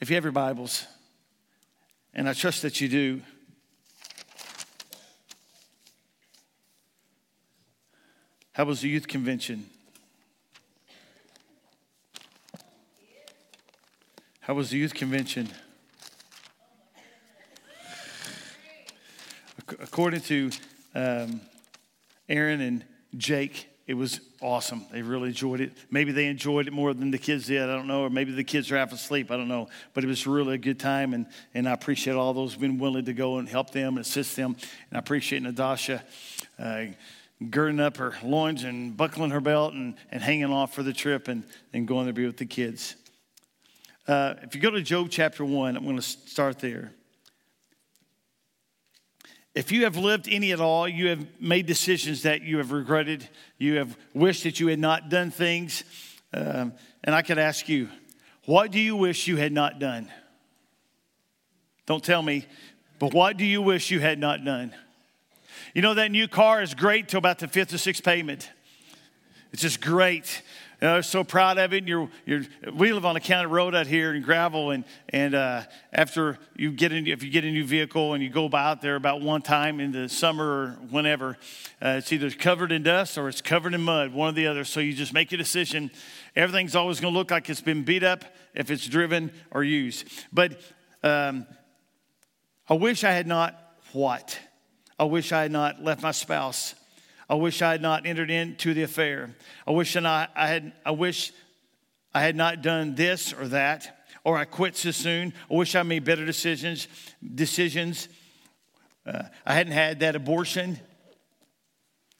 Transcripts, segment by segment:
If you have your Bibles, and I trust that you do, how was the youth convention? How was the youth convention? According to um, Aaron and Jake, it was awesome. They really enjoyed it. Maybe they enjoyed it more than the kids did. I don't know. Or maybe the kids are half asleep. I don't know. But it was really a good time. And, and I appreciate all those been willing to go and help them and assist them. And I appreciate Nadasha uh, girding up her loins and buckling her belt and, and hanging off for the trip and, and going to be with the kids. Uh, if you go to Job chapter 1, I'm going to start there. If you have lived any at all, you have made decisions that you have regretted, you have wished that you had not done things. Um, and I could ask you, what do you wish you had not done? Don't tell me, but what do you wish you had not done? You know, that new car is great till about the fifth or sixth payment. It's just great. Know, so proud of it. You're, you're, we live on a county road out here in gravel, and, and uh, after you get in, if you get a new vehicle and you go by out there about one time in the summer or whenever, uh, it's either covered in dust or it's covered in mud, one or the other. So you just make a decision. Everything's always going to look like it's been beat up if it's driven or used. But um, I wish I had not what? I wish I had not left my spouse I wish I had not entered into the affair. I wish I, I had I wish I had not done this or that, or I quit so soon. I wish I made better decisions. Decisions. Uh, I hadn't had that abortion.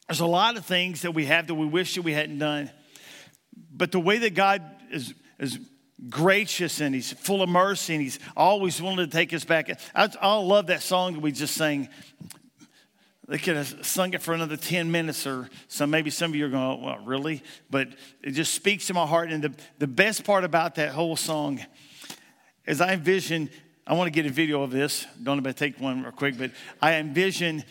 There's a lot of things that we have that we wish that we hadn't done. But the way that God is, is gracious and He's full of mercy and He's always willing to take us back. I, I love that song that we just sang. They could have sung it for another 10 minutes or so. Maybe some of you are going, well, really? But it just speaks to my heart. And the, the best part about that whole song is I envision, I want to get a video of this. Don't to take one real quick, but I envision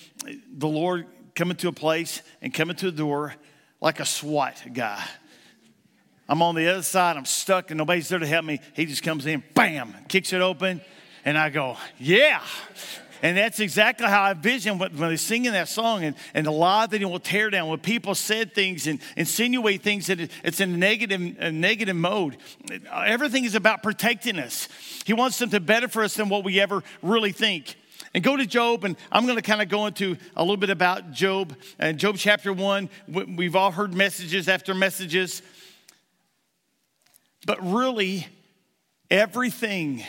the Lord coming to a place and coming to a door like a SWAT guy. I'm on the other side, I'm stuck, and nobody's there to help me. He just comes in, bam, kicks it open, and I go, yeah. And that's exactly how I envision when they're singing that song and, and the lie that he will tear down. When people said things and insinuate things that it's in a negative, a negative mode. Everything is about protecting us. He wants something better for us than what we ever really think. And go to Job, and I'm going to kind of go into a little bit about Job. And Job chapter one, we've all heard messages after messages. But really, everything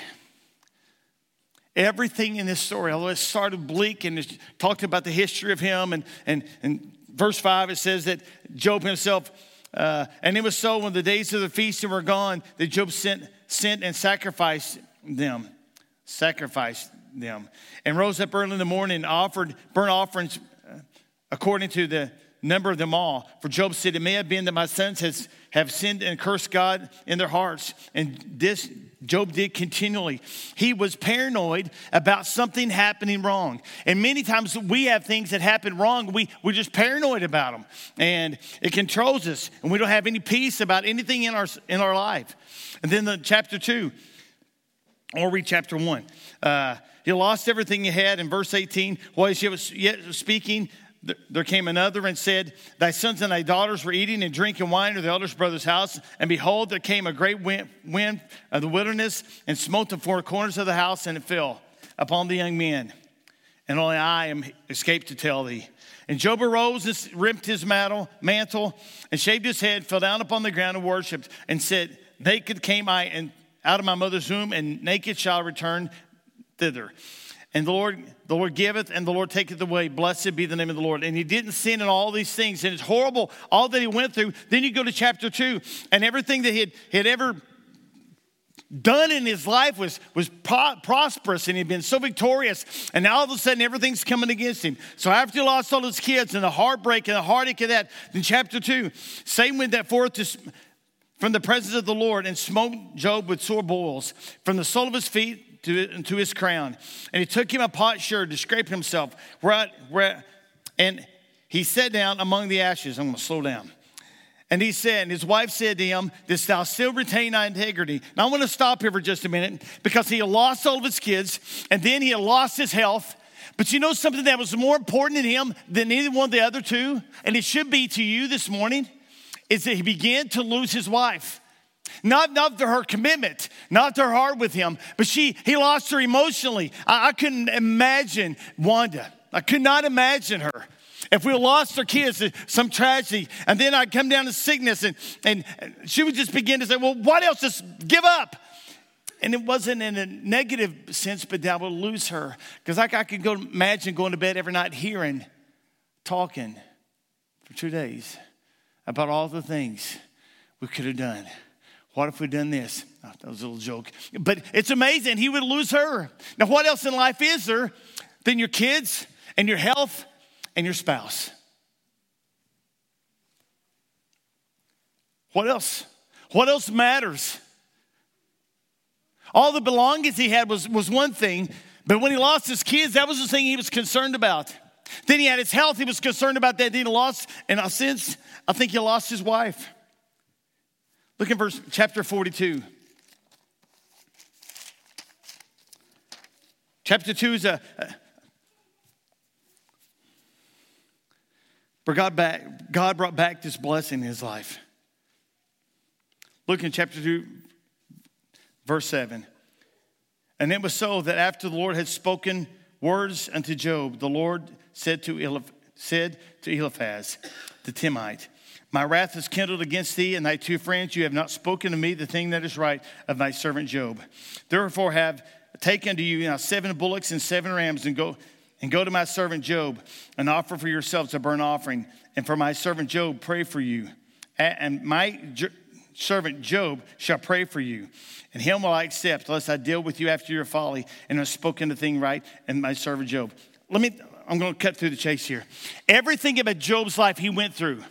everything in this story, although it started bleak and it talked about the history of him, and, and, and verse 5, it says that Job himself, uh, and it was so when the days of the feasting were gone that Job sent, sent and sacrificed them, sacrificed them, and rose up early in the morning and offered burnt offerings uh, according to the number of them all. For Job said, It may have been that my sons has, have sinned and cursed God in their hearts. And this Job did continually. He was paranoid about something happening wrong. And many times we have things that happen wrong, we, we're just paranoid about them. And it controls us, and we don't have any peace about anything in our, in our life. And then the chapter two, or read chapter one. Uh, he lost everything he had in verse 18. While he was yet speaking, there came another and said, Thy sons and thy daughters were eating and drinking wine at the eldest brother's house. And behold, there came a great wind, of the wilderness and smote the four corners of the house, and it fell upon the young men. And only I am escaped to tell thee. And Job arose and ripped his mantle, and shaved his head, fell down upon the ground and worshipped, and said, Naked came I out of my mother's womb, and naked shall I return thither. And the Lord, the Lord giveth and the Lord taketh away. Blessed be the name of the Lord. And he didn't sin in all these things. And it's horrible, all that he went through. Then you go to chapter two, and everything that he had, had ever done in his life was, was pro- prosperous and he'd been so victorious. And now all of a sudden everything's coming against him. So after he lost all his kids and the heartbreak and the heartache of that, in chapter two, Satan went that forth to, from the presence of the Lord and smote Job with sore boils from the sole of his feet to, to his crown. And he took him a potsherd to scrape himself. Where, where, and he sat down among the ashes. I'm going to slow down. And he said, and his wife said to him, Dost thou still retain thy integrity? Now I want to stop here for just a minute because he had lost all of his kids and then he had lost his health. But you know something that was more important to him than any one of the other two, and it should be to you this morning, is that he began to lose his wife. Not, not to her commitment, not to her heart with him, but she, he lost her emotionally. I, I couldn't imagine Wanda. I could not imagine her. If we lost our kids to some tragedy, and then I'd come down to sickness, and, and she would just begin to say, Well, what else? Just give up. And it wasn't in a negative sense, but that I would lose her. Because I, I could go imagine going to bed every night hearing, talking for two days about all the things we could have done. What if we'd done this? Oh, that was a little joke. But it's amazing. He would lose her. Now, what else in life is there than your kids and your health and your spouse? What else? What else matters? All the belongings he had was, was one thing, but when he lost his kids, that was the thing he was concerned about. Then he had his health, he was concerned about that. Then he lost, and since I think he lost his wife. Look at verse chapter 42. Chapter 2 is a, a God, back, God brought back this blessing in his life. Look in chapter 2, verse 7. And it was so that after the Lord had spoken words unto Job, the Lord said to, Eliph- said to Eliphaz, the Timite, my wrath is kindled against thee and thy two friends. You have not spoken to me the thing that is right of thy servant Job. Therefore, have taken to you now seven bullocks and seven rams, and go and go to my servant Job and offer for yourselves a burnt offering. And for my servant Job, pray for you. And my servant Job shall pray for you. And him will I accept, unless I deal with you after your folly and have spoken the thing right, and my servant Job. Let me, I'm going to cut through the chase here. Everything about Job's life he went through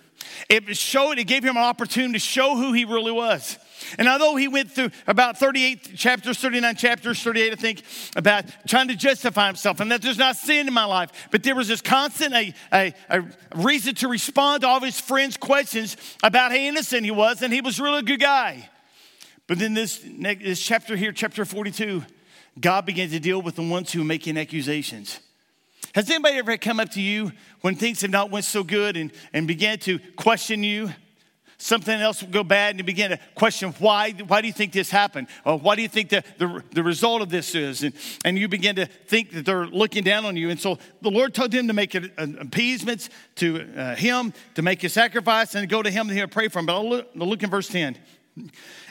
it showed, it gave him an opportunity to show who he really was. And although he went through about 38 chapters, 39 chapters, 38, I think, about trying to justify himself, and that there's not sin in my life, but there was this constant a, a, a reason to respond to all of his friends' questions about how innocent he was, and he was really a good guy. But then this, this chapter here, chapter 42, God began to deal with the ones who are making accusations. Has anybody ever come up to you when things have not went so good and, and began to question you? Something else will go bad and you begin to question why, why do you think this happened? Or why do you think the, the, the result of this is? And, and you begin to think that they're looking down on you. And so the Lord told them to make an appeasement to uh, him, to make a sacrifice, and go to him and he'll pray for him. But I'll look, I'll look in verse 10.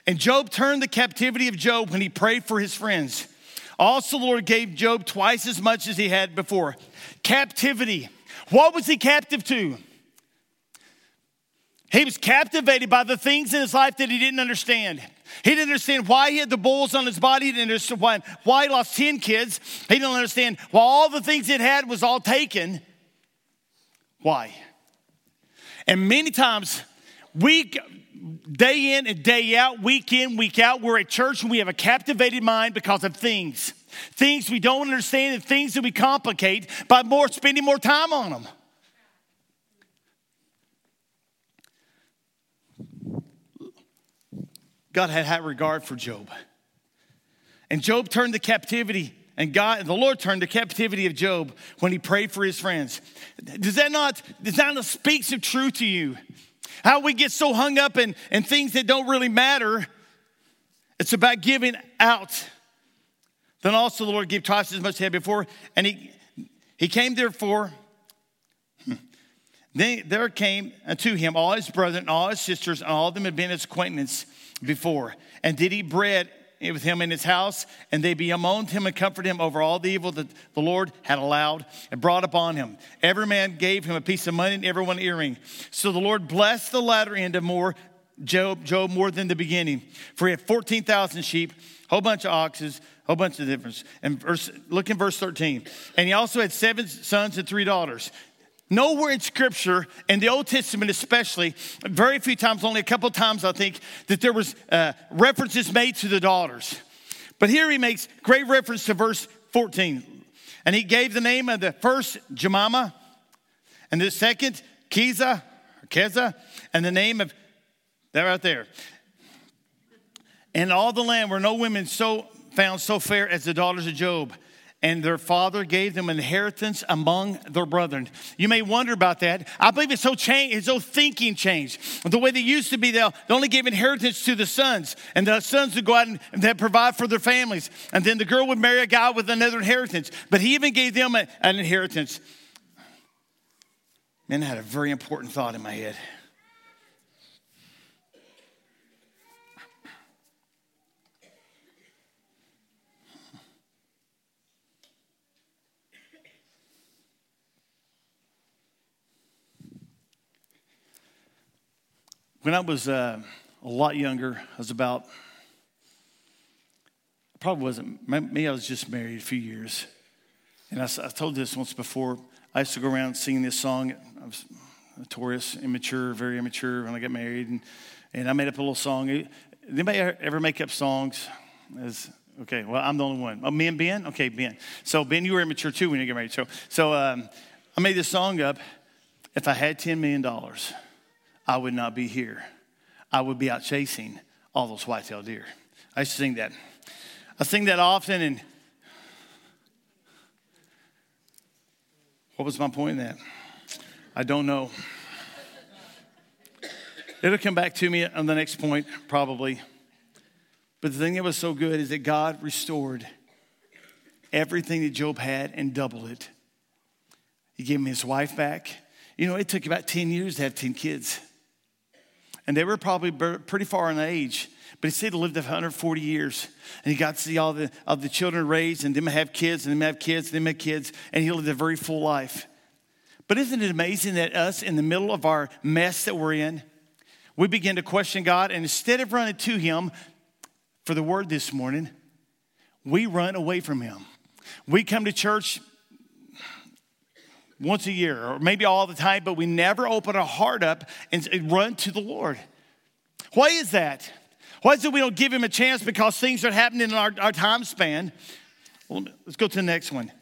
And Job turned the captivity of Job when he prayed for his friends. Also, the Lord gave Job twice as much as he had before. Captivity. What was he captive to? He was captivated by the things in his life that he didn't understand. He didn't understand why he had the bulls on his body. He didn't understand why, why he lost 10 kids. He didn't understand why all the things he had was all taken. Why? And many times, week, day in and day out, week in, week out, we're at church and we have a captivated mind because of things. Things we don't understand and things that we complicate by more spending more time on them. God had high regard for Job. And Job turned the captivity, and God, the Lord turned the captivity of Job when he prayed for his friends. Does that not, does that not speak some truth to you? How we get so hung up in, in things that don't really matter. It's about giving out. Then also the Lord gave twice as much as he had before. And he, he came therefore. Hmm, then there came unto him all his brethren and all his sisters, and all of them had been his acquaintance before. And did he bread with him in his house, and they bemoaned him and comforted him over all the evil that the Lord had allowed and brought upon him. Every man gave him a piece of money and everyone an earring. So the Lord blessed the latter end of more Job, Job more than the beginning. For he had 14,000 sheep, a whole bunch of oxes, a whole bunch of difference. And verse, look in verse 13. And he also had seven sons and three daughters. Nowhere in Scripture, in the Old Testament especially, very few times, only a couple times I think, that there was uh, references made to the daughters. But here he makes great reference to verse 14. And he gave the name of the first Jemima, and the second Keza, or Keza, and the name of That right there. And all the land were no women so found so fair as the daughters of Job and their father gave them inheritance among their brethren. You may wonder about that. I believe it's so changed, it's so thinking changed. The way they used to be, they only gave inheritance to the sons, and the sons would go out and, and provide for their families. And then the girl would marry a guy with another inheritance. But he even gave them a, an inheritance. Man, I had a very important thought in my head. When I was uh, a lot younger, I was about, probably wasn't, maybe I was just married a few years. And I, I told this once before. I used to go around singing this song. I was notorious, immature, very immature when I got married. And, and I made up a little song. Anybody ever make up songs? As, okay, well, I'm the only one. Oh, me and Ben? Okay, Ben. So, Ben, you were immature too when you got married. So, so um, I made this song up. If I had $10 million, I would not be here. I would be out chasing all those white-tailed deer. I used to sing that. I sing that often, and what was my point in that? I don't know. It'll come back to me on the next point, probably. But the thing that was so good is that God restored everything that Job had and doubled it. He gave him his wife back. You know, it took about 10 years to have 10 kids and they were probably pretty far in age. But he said he lived 140 years, and he got to see all the, of the children raised, and them have kids, and them have kids, and them have kids, and he lived a very full life. But isn't it amazing that us, in the middle of our mess that we're in, we begin to question God, and instead of running to Him for the word this morning, we run away from Him. We come to church once a year or maybe all the time, but we never open our heart up and run to the Lord. Why is that? Why is it we don't give him a chance because things are happening in our, our time span? Well, let's go to the next one.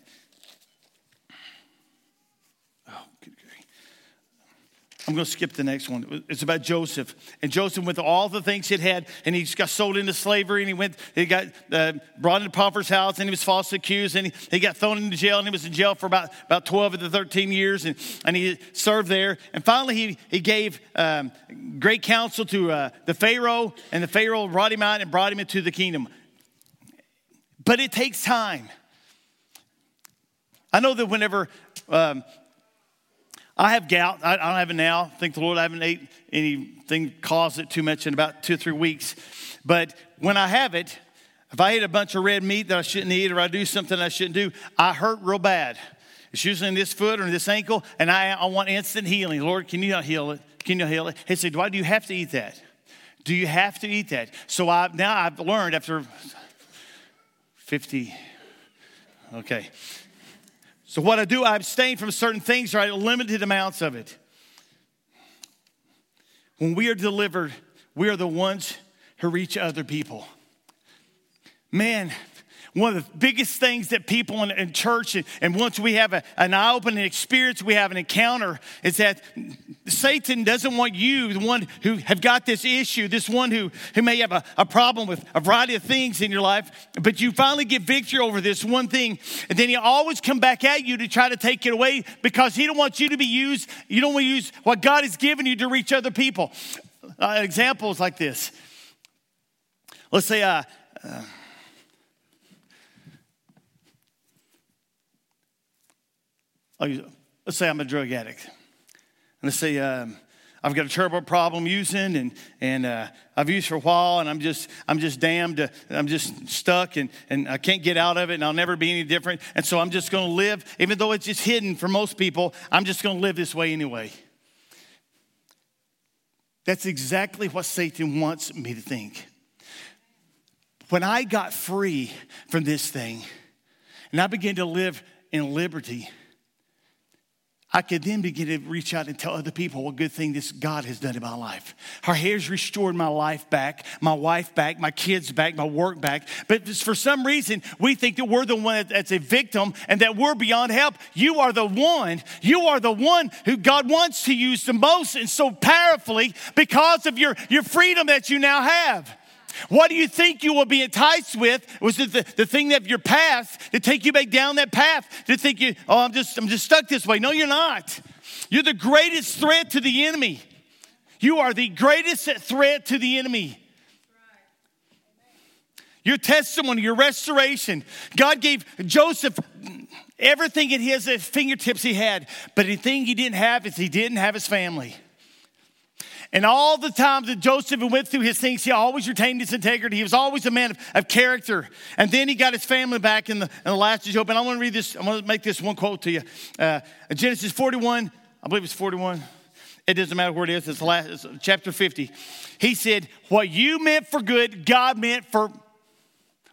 I'm going to skip the next one. It's about Joseph. And Joseph, with all the things he'd had, and he got sold into slavery, and he went, he got uh, brought into Potiphar's house, and he was falsely accused, and he, he got thrown into jail, and he was in jail for about, about 12 of the 13 years, and, and he served there. And finally, he, he gave um, great counsel to uh, the Pharaoh, and the Pharaoh brought him out and brought him into the kingdom. But it takes time. I know that whenever um, I have gout. I, don't have it now. Thank the Lord I haven't ate anything caused it too much in about two or three weeks. But when I have it, if I eat a bunch of red meat that I shouldn't eat or I do something I shouldn't do, I hurt real bad. It's usually in this foot or in this ankle, and I, I want instant healing. Lord, can you not heal it? Can you heal it? He said, Why do you have to eat that? Do you have to eat that? So I, now I've learned after 50, okay, so, what I do, I abstain from certain things or I limited amounts of it. When we are delivered, we are the ones who reach other people. Man, one of the biggest things that people in, in church, and once we have a, an eye opening experience, we have an encounter, is that Satan doesn't want you, the one who have got this issue, this one who, who may have a, a problem with a variety of things in your life, but you finally get victory over this one thing, and then he always come back at you to try to take it away because he don't want you to be used, you don't want to use what God has given you to reach other people. Uh, examples like this. Let's say, uh, uh let's say I'm a drug addict. And let's say um, I've got a terrible problem using, and and uh, I've used for a while, and I'm just I'm just damned. Uh, I'm just stuck, and and I can't get out of it, and I'll never be any different. And so I'm just going to live, even though it's just hidden for most people. I'm just going to live this way anyway. That's exactly what Satan wants me to think. When I got free from this thing, and I began to live in liberty I could then begin to reach out and tell other people what good thing this God has done in my life. Her hair's restored my life back, my wife back, my kids back, my work back. But for some reason, we think that we're the one that's a victim and that we're beyond help. You are the one, you are the one who God wants to use the most and so powerfully because of your, your freedom that you now have. What do you think you will be enticed with? Was it the, the thing of your past to take you back down that path? To think you, oh, I'm just, I'm just stuck this way. No, you're not. You're the greatest threat to the enemy. You are the greatest threat to the enemy. Your testimony, your restoration. God gave Joseph everything at his fingertips he had, but the thing he didn't have is he didn't have his family. And all the times that Joseph went through his things, he always retained his integrity. He was always a man of, of character. And then he got his family back in the, in the last of Job. And I want to read this, I want to make this one quote to you. Uh, Genesis 41, I believe it's 41. It doesn't matter where it is, it's, last, it's chapter 50. He said, What you meant for good, God meant for,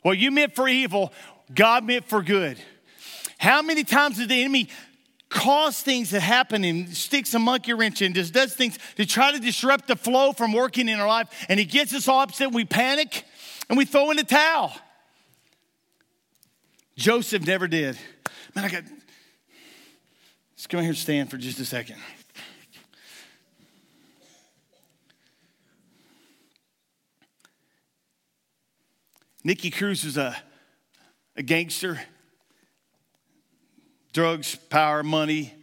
what you meant for evil, God meant for good. How many times did the enemy cause things to happen and sticks a monkey wrench in, just does things to try to disrupt the flow from working in our life. And he gets us all upset. We panic and we throw in the towel. Joseph never did. Man, I got. Let's come here and stand for just a second. Nicky Cruz was a, a gangster drugs, power, money.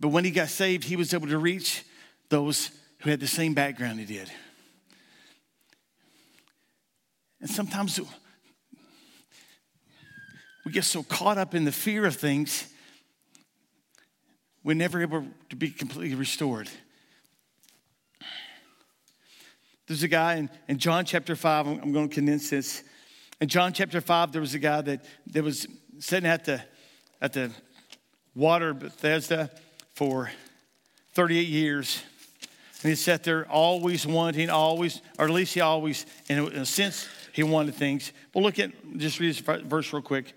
But when he got saved, he was able to reach those who had the same background he did. And sometimes we get so caught up in the fear of things, we're never able to be completely restored. There's a guy in, in John chapter 5, I'm, going to condense this. In John chapter 5, there was a guy that, that was sitting at the, at the water Bethesda for 38 years. And he sat there always wanting, always, or at least he always, in a sense, he wanted things. But look at, just read this verse real quick.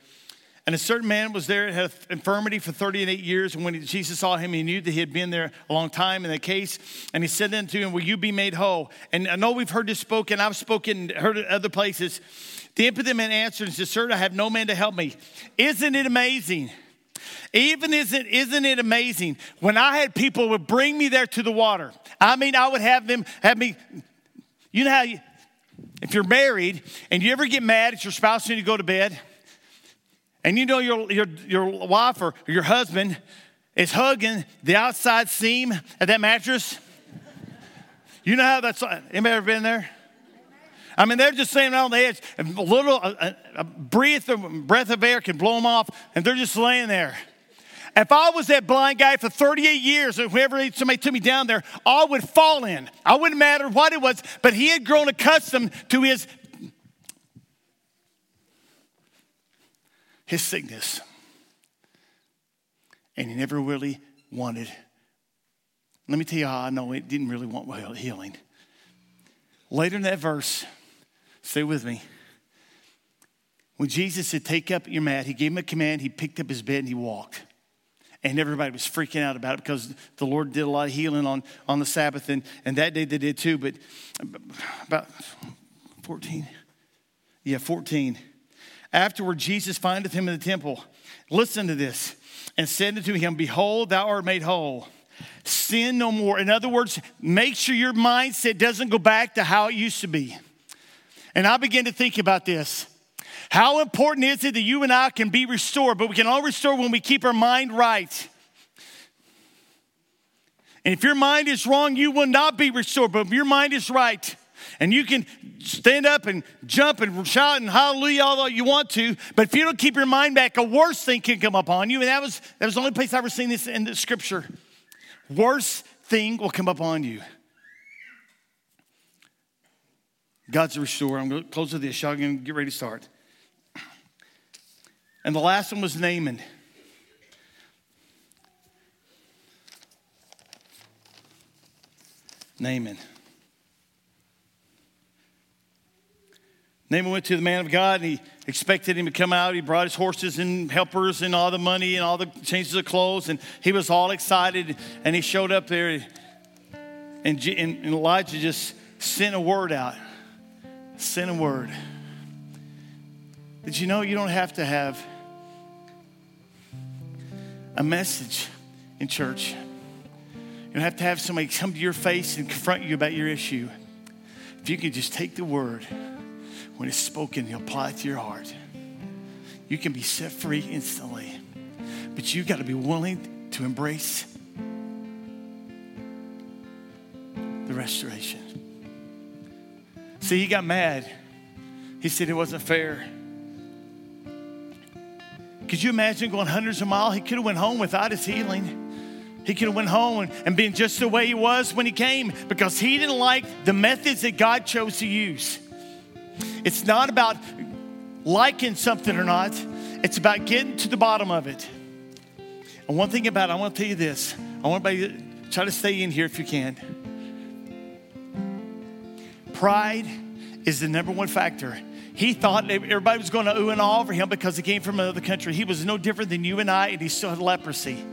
And a certain man was there, had infirmity for 38 years. And when Jesus saw him, he knew that he had been there a long time in the case. And he said unto him, Will you be made whole? And I know we've heard this spoken, I've spoken, heard it other places. The impotent man answered and said, Sir, I have no man to help me. Isn't it amazing? Even isn't, isn't it amazing when I had people would bring me there to the water? I mean, I would have them have me, you know how you, if you're married and you ever get mad at your spouse when you go to bed? And you know your, your, your wife or your husband is hugging the outside seam of that mattress. You know how that's, anybody ever been there? I mean, they're just saying on the edge, a little a, a breath, a breath of air can blow them off, and they're just laying there. If I was that blind guy for 38 years, or whoever somebody took me down there, I would fall in. I wouldn't matter what it was, but he had grown accustomed to his his sickness. And he never really wanted. Let me tell you how I know he didn't really want healing. Later in that verse, stay with me. When Jesus said, Take up your mat, he gave him a command, he picked up his bed and he walked. And everybody was freaking out about it because the Lord did a lot of healing on, on the Sabbath, and, and that day they did too. But about 14, yeah, 14. Afterward, Jesus findeth him in the temple. Listen to this. And said unto him, Behold, thou art made whole. Sin no more. In other words, make sure your mindset doesn't go back to how it used to be. And I began to think about this. How important is it that you and I can be restored? But we can all restore when we keep our mind right. And if your mind is wrong, you will not be restored. But if your mind is right, and you can stand up and jump and shout and hallelujah all you want to, but if you don't keep your mind back, a worse thing can come upon you. And that was, that was the only place I've ever seen this in the scripture. Worse thing will come upon you. God's a restorer. I'm going to close with this. Y'all going to get ready to start. And the last one was Naaman. Naaman. Naaman went to the man of God and he expected him to come out. He brought his horses and helpers and all the money and all the changes of clothes. And he was all excited. And he showed up there. And, and Elijah just sent a word out. Sent a word. Did you know you don't have to have a message in church? You don't have to have somebody come to your face and confront you about your issue. If you can just take the word when it's spoken, you apply it to your heart. You can be set free instantly. But you've got to be willing to embrace the restoration. See, he got mad. He said it wasn't fair. Could you imagine going hundreds of miles? He could have went home without his healing. He could have went home and, and been just the way he was when he came because he didn't like the methods that God chose to use. It's not about liking something or not, it's about getting to the bottom of it. And one thing about it, I want to tell you this. I want everybody to try to stay in here if you can. Pride is the number one factor. He thought everybody was going to ooh and ah over him because he came from another country. He was no different than you and I, and he still had leprosy.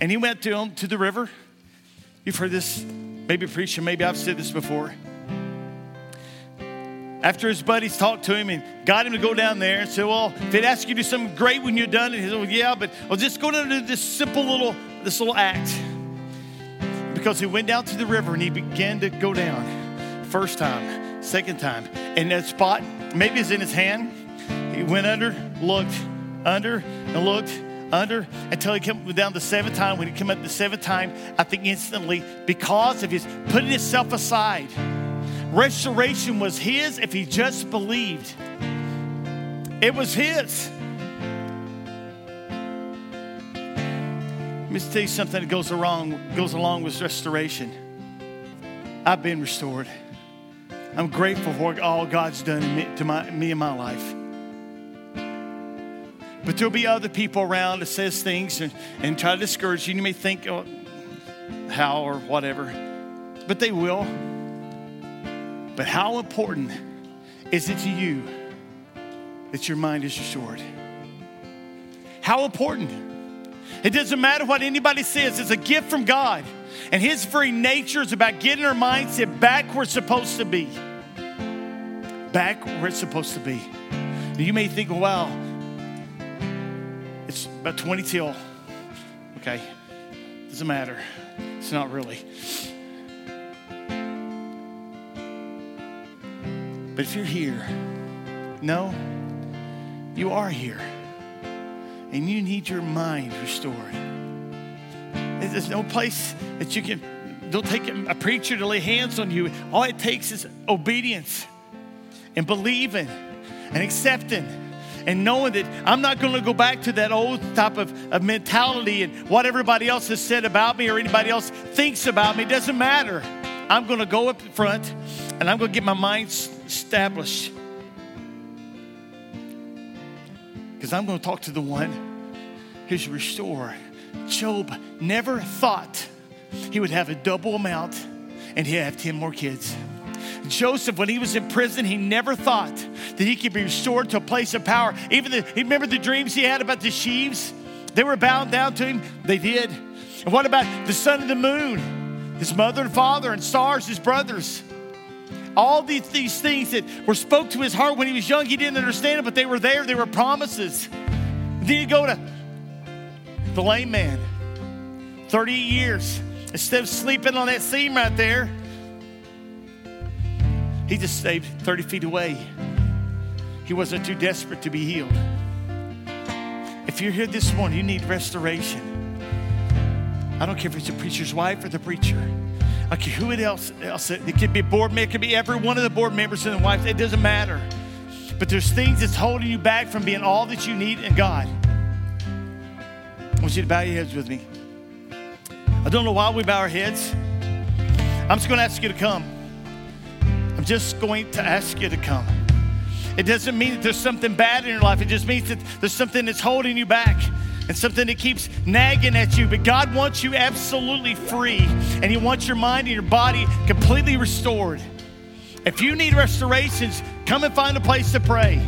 And he went to him to the river. You've heard this, maybe preaching, maybe I've said this before. After his buddies talked to him and got him to go down there and said, Well, if they'd ask you to do something great when you're done, and he said, Well, yeah, but I'll just go down to this simple little, this little act. Because he went down to the river and he began to go down. First time, second time. And that spot, maybe it's in his hand. He went under, looked, under, and looked, under until he came down the seventh time. When he came up the seventh time, I think instantly, because of his putting himself aside, restoration was his if he just believed. It was his. Let me tell you something that goes along, goes along with restoration. I've been restored. I'm grateful for all God's done me, to my, me in my life. But there'll be other people around that says things and, and try to discourage you. You may think, oh, how or whatever, but they will. But how important is it to you that your mind is restored? How important? It doesn't matter what anybody says, it's a gift from God. And His very nature is about getting our mindset back where it's supposed to be. Back where it's supposed to be. You may think, well, it's about 20 till. Okay, doesn't matter. It's not really. But if you're here, no, you are here. And you need your mind restored. There's no place that you can, don't take a preacher to lay hands on you. All it takes is obedience and believing and accepting and knowing that I'm not going to go back to that old type of, of mentality and what everybody else has said about me or anybody else thinks about me. It doesn't matter. I'm going to go up front and I'm going to get my mind established. Because I'm going to talk to the one who's restored. Job never thought he would have a double amount and he'd have 10 more kids. Joseph, when he was in prison, he never thought that he could be restored to a place of power. Even the, he remember the dreams he had about the sheaves? They were bound down to him. They did. And what about the sun and the moon? His mother and father and stars, his brothers. All these, these things that were spoke to his heart when he was young, he didn't understand it, but they were there. They were promises. Then you go to the lame man, 30 years. Instead of sleeping on that seam right there, he just stayed 30 feet away. He wasn't too desperate to be healed. If you're here this morning, you need restoration. I don't care if it's a preacher's wife or the preacher. I who else, else. It could be board member, it could be every one of the board members and the wives. It doesn't matter. But there's things that's holding you back from being all that you need in God. I want you to bow your heads with me. I don't know why we bow our heads. I'm just going to ask you to come I'm just going to ask you to come. It doesn't mean that there's something bad in your life. It just means that there's something that's holding you back and something that keeps nagging at you. But God wants you absolutely free, and He wants your mind and your body completely restored. If you need restorations, Come and find a place to pray.